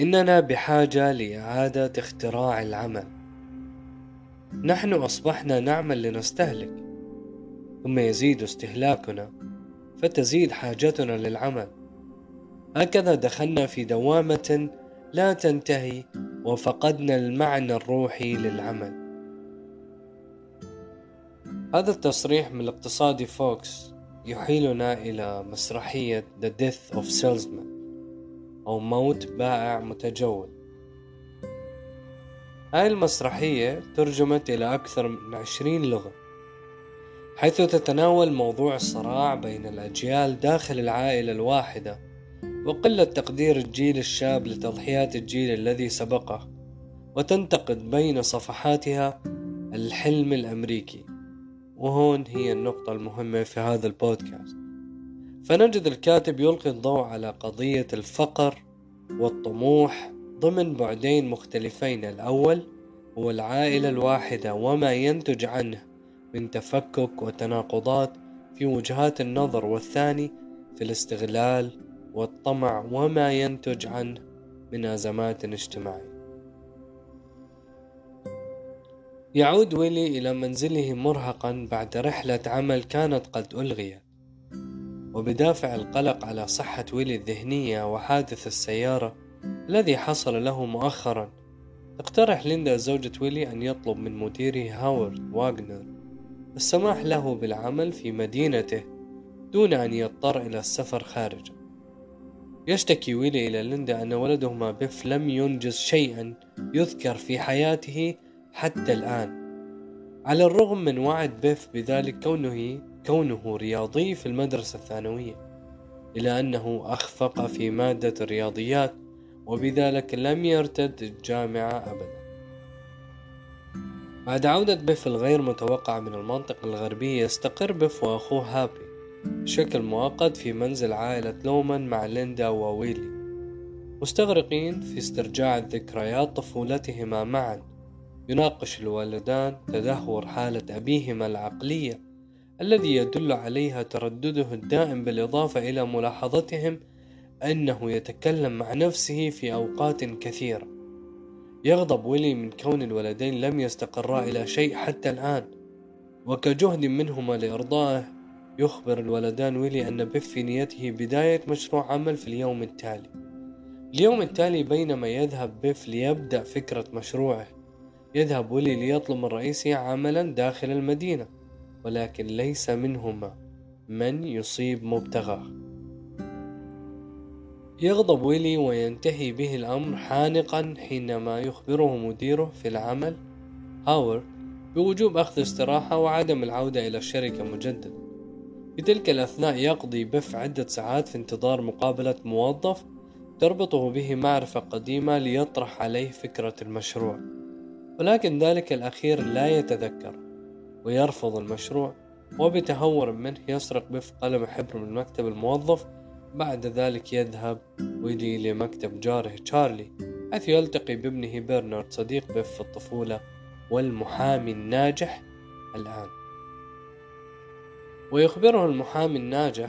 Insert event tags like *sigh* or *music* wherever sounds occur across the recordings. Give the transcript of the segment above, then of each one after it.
إننا بحاجة لإعادة اختراع العمل. نحن أصبحنا نعمل لنستهلك ثم يزيد استهلاكنا فتزيد حاجتنا للعمل. هكذا دخلنا في دوامة لا تنتهي وفقدنا المعنى الروحي للعمل. هذا التصريح من الاقتصادي فوكس يحيلنا إلى مسرحية The Death of Salesman. أو موت بائع متجول. هاي المسرحية ترجمت إلى أكثر من عشرين لغة حيث تتناول موضوع الصراع بين الأجيال داخل العائلة الواحدة وقلة تقدير الجيل الشاب لتضحيات الجيل الذي سبقه وتنتقد بين صفحاتها الحلم الأمريكي. وهون هي النقطة المهمة في هذا البودكاست. فنجد الكاتب يلقي الضوء على قضية الفقر والطموح ضمن بعدين مختلفين. الأول هو العائلة الواحدة وما ينتج عنه من تفكك وتناقضات في وجهات النظر والثاني في الاستغلال والطمع وما ينتج عنه من أزمات اجتماعية. يعود ويلي إلى منزله مرهقا بعد رحلة عمل كانت قد ألغيت. وبدافع القلق على صحة ويلي الذهنية وحادث السيارة الذي حصل له مؤخرا. اقترح ليندا زوجة ويلي أن يطلب من مديره هاورد واغنر السماح له بالعمل في مدينته دون أن يضطر إلى السفر خارجا يشتكي ويلي إلى ليندا أن ولدهما بيف لم ينجز شيئا يذكر في حياته حتى الآن. على الرغم من وعد بيف بذلك كونه كونه رياضي في المدرسة الثانوية إلى أنه أخفق في مادة الرياضيات وبذلك لم يرتد الجامعة أبدا. بعد عودة بيف الغير متوقع من المنطقة الغربية يستقر بيف وأخوه هابي بشكل مؤقت في منزل عائلة لومان مع ليندا وويلي مستغرقين في استرجاع ذكريات طفولتهما معا. يناقش الوالدان تدهور حالة أبيهما العقلية الذي يدل عليها تردده الدائم بالإضافة إلى ملاحظتهم أنه يتكلم مع نفسه في أوقات كثيرة. يغضب ويلي من كون الولدين لم يستقرا إلى شيء حتى الآن وكجهد منهما لإرضائه يخبر الولدان ويلي أن بيف في نيته بداية مشروع عمل في اليوم التالي. اليوم التالي بينما يذهب بيف ليبدأ فكرة مشروعه يذهب ويلي ليطلب من رئيسه عملا داخل المدينة. ولكن ليس منهما من يصيب مبتغاه. يغضب ويلي وينتهي به الأمر حانقا حينما يخبره مديره في العمل. هاورد بوجوب أخذ استراحة وعدم العودة إلى الشركة مجددا في تلك الأثناء يقضي بف عدة ساعات في انتظار مقابلة موظف تربطه به معرفة قديمة ليطرح عليه فكرة المشروع. ولكن ذلك الأخير لا يتذكر. ويرفض المشروع وبتهور منه يسرق بف قلم حبر من مكتب الموظف بعد ذلك يذهب ويلي لمكتب جاره تشارلي حيث يلتقي بابنه برنارد صديق بيف في الطفولة والمحامي الناجح الآن. ويخبره المحامي الناجح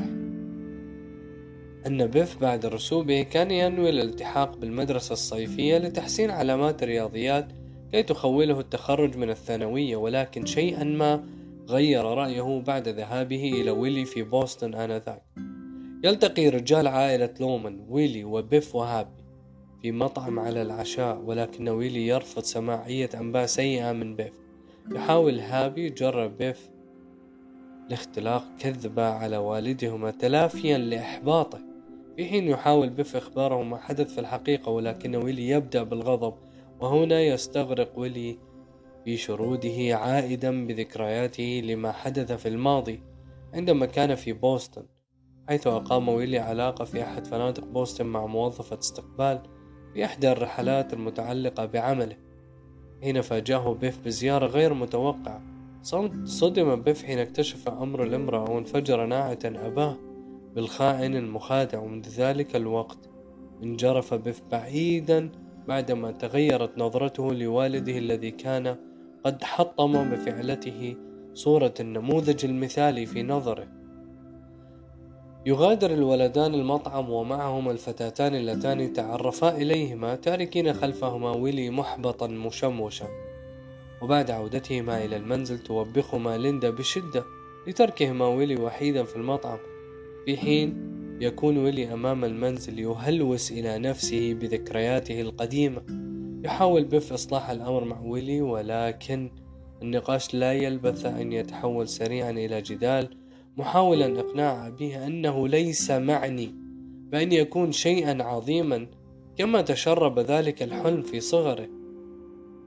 أن بيف بعد رسوبه كان ينوي الالتحاق بالمدرسة الصيفية لتحسين علامات الرياضيات كي تخوله التخرج من الثانوية ولكن شيئا ما غير رأيه بعد ذهابه إلى ويلي في بوسطن آنذاك. يلتقي رجال عائلة لومان ويلي وبيف وهابي في مطعم على العشاء ولكن ويلي يرفض سماع أي أنباء سيئة من بيف. يحاول هابي يجرب بيف لاختلاق كذبة على والدهما تلافيا لإحباطه في حين يحاول بيف إخباره ما حدث في الحقيقة ولكن ويلي يبدأ بالغضب وهنا يستغرق ويلي في شروده عائدا بذكرياته لما حدث في الماضي عندما كان في بوسطن حيث أقام ويلي علاقة في أحد فنادق بوسطن مع موظفة استقبال في إحدى الرحلات المتعلقة بعمله. حين فاجأه بيف بزيارة غير متوقعة صدم بيف حين اكتشف أمر الامرأة وانفجر ناعتا أباه بالخائن المخادع. ومنذ ذلك الوقت انجرف بيف بعيدا بعدما تغيرت نظرته لوالده الذي كان قد حطم بفعلته صورة النموذج المثالي في نظره. يغادر الولدان المطعم ومعهما الفتاتان اللتان تعرفا إليهما تاركين خلفهما ويلي محبطا مشموشا وبعد عودتهما إلى المنزل توبخهما ليندا بشدة لتركهما ويلي وحيدا في المطعم. في حين يكون ويلي أمام المنزل يهلوس إلى نفسه بذكرياته القديمة. يحاول بيف إصلاح الأمر مع ويلي ولكن النقاش لا يلبث أن يتحول سريعا إلى جدال. محاولا إقناع أبيه أنه ليس معني بأن يكون شيئا عظيما كما تشرب ذلك الحلم في صغره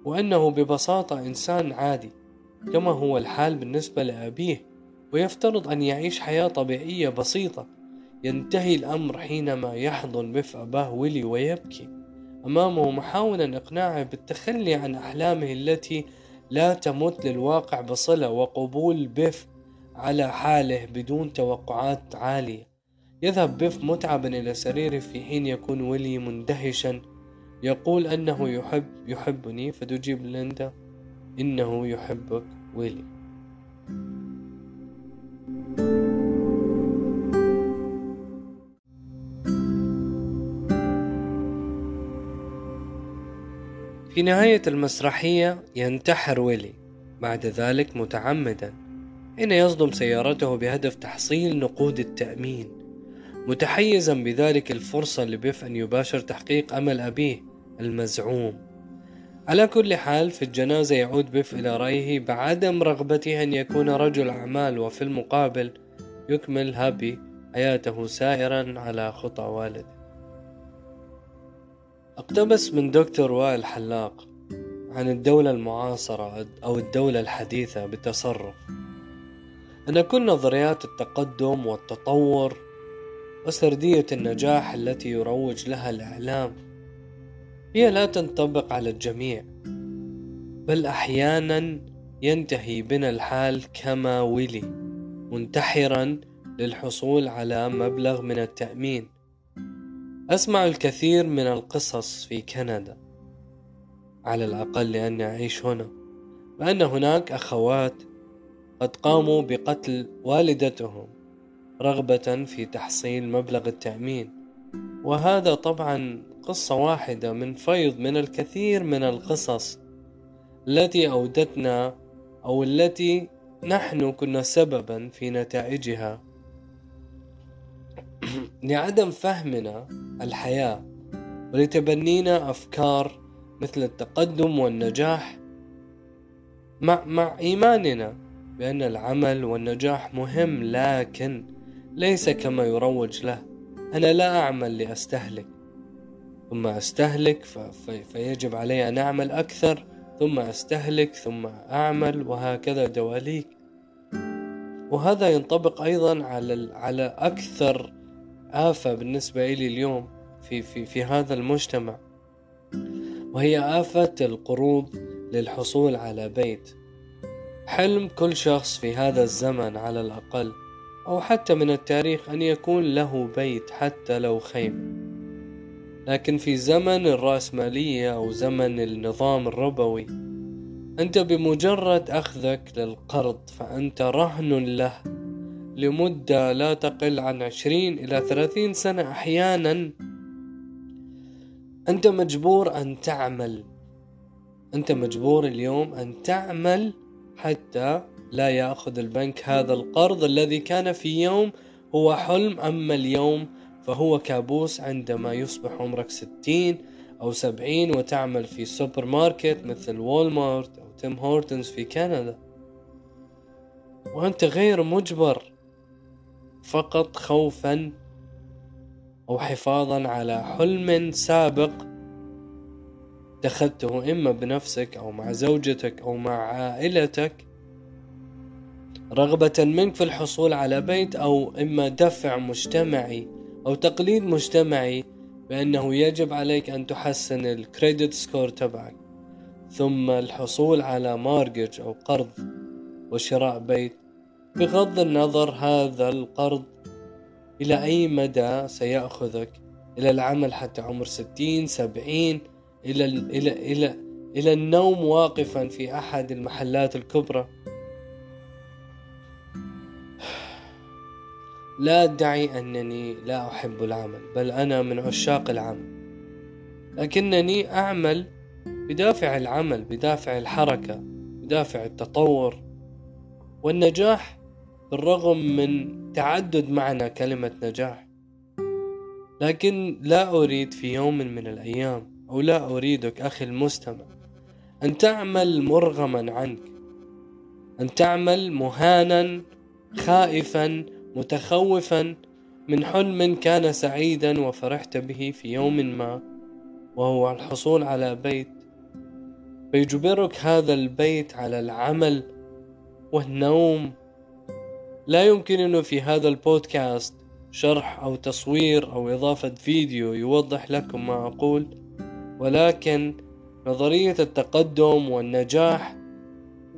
وأنه ببساطة إنسان عادي كما هو الحال بالنسبة لأبيه. ويفترض أن يعيش حياة طبيعية بسيطة ينتهي الأمر حينما يحضن بف أباه ويلي ويبكي. أمامه محاولا إقناعه بالتخلي عن أحلامه التي لا تمت للواقع بصلة وقبول بيف على حاله بدون توقعات عالية. يذهب بيف متعبا إلى سريره في حين يكون ويلي مندهشا. يقول أنه يحب يحبني فتجيب ليندا إنه يحبك ويلي. في نهاية المسرحية ينتحر ويلي بعد ذلك متعمدا حين يصدم سيارته بهدف تحصيل نقود التأمين. متحيزا بذلك الفرصة لبيف أن يباشر تحقيق أمل أبيه المزعوم. على كل حال في الجنازة يعود بيف إلى رأيه بعدم رغبته أن يكون رجل أعمال وفي المقابل يكمل هابي حياته سائرا على خطى والده. اقتبس من دكتور وائل حلاق عن الدولة المعاصرة أو الدولة الحديثة بتصرف أن كل نظريات التقدم والتطور وسردية النجاح التي يروج لها الإعلام هي لا تنطبق على الجميع بل أحيانا ينتهي بنا الحال كما ويلي منتحرا للحصول على مبلغ من التأمين. أسمع الكثير من القصص في كندا. على الأقل لأني أعيش هنا بأن هناك أخوات قد قاموا بقتل والدتهم رغبة في تحصيل مبلغ التأمين. وهذا طبعا قصة واحدة من فيض من الكثير من القصص التي أودتنا أو التي نحن كنا سببا في نتائجها. *clears throat* لعدم فهمنا الحياة. ولتبنينا أفكار مثل التقدم والنجاح مع, مع إيماننا بأن العمل والنجاح مهم لكن ليس كما يروج له. أنا لا أعمل لأستهلك. ثم أستهلك فيجب علي أن أعمل أكثر. ثم أستهلك ثم أعمل وهكذا دواليك. وهذا ينطبق أيضا على على أكثر آفة بالنسبة إلي اليوم في في في هذا المجتمع وهي آفة القروض للحصول على بيت. حلم كل شخص في هذا الزمن على الأقل أو حتى من التاريخ أن يكون له بيت حتى لو خيمة لكن في زمن الرأسمالية أو زمن النظام الربوي أنت بمجرد أخذك للقرض فأنت رهن له لمدة لا تقل عن عشرين إلى ثلاثين سنة أحيانا. أنت مجبور أن تعمل. أنت مجبور اليوم أن تعمل حتى لا يأخذ البنك هذا القرض الذي كان في يوم هو حلم. أما اليوم فهو كابوس عندما يصبح عمرك ستين أو سبعين وتعمل في سوبر ماركت مثل Walmart أو Tim Hortons في كندا. وأنت غير مجبر. فقط خوفا أو حفاظا على حلم سابق اتخذته إما بنفسك أو مع زوجتك أو مع عائلتك رغبة منك في الحصول على بيت أو إما دفع مجتمعي أو تقليد مجتمعي بأنه يجب عليك أن تحسن ال credit score تبعك. ثم الحصول على mortgage أو قرض وشراء بيت بغض النظر هذا القرض إلى أي مدى سيأخذك؟ إلى العمل حتى عمر ستين سبعين إلى, إلى, إلى, إلى النوم واقفا في أحد المحلات الكبرى؟ لا أدعي أنني لا أحب العمل بل أنا من عشاق العمل. لكنني أعمل بدافع العمل بدافع الحركة بدافع التطور. والنجاح بالرغم من تعدد معنى كلمة نجاح. لكن لا أريد في يوم من الأيام أو لا أريدك أخي المستمع أن تعمل مرغما عنك أن تعمل مهانا خائفا متخوفا من حلم كان سعيدا وفرحت به في يوم ما وهو الحصول على بيت. فيجبرك هذا البيت على العمل والنوم لا يمكنني في هذا البودكاست شرح أو تصوير أو إضافة فيديو يوضح لكم ما أقول ولكن نظرية التقدم والنجاح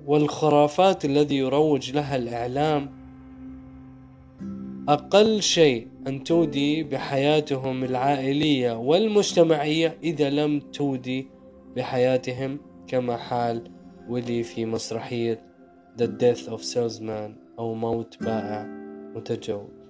والخرافات الذي يروج لها الإعلام أقل شيء أن تودي بحياتهم العائلية والمجتمعية إذا لم تودي بحياتهم كما حال ويلي في مسرحية The Death of Salesman. أو موت بائع متجول.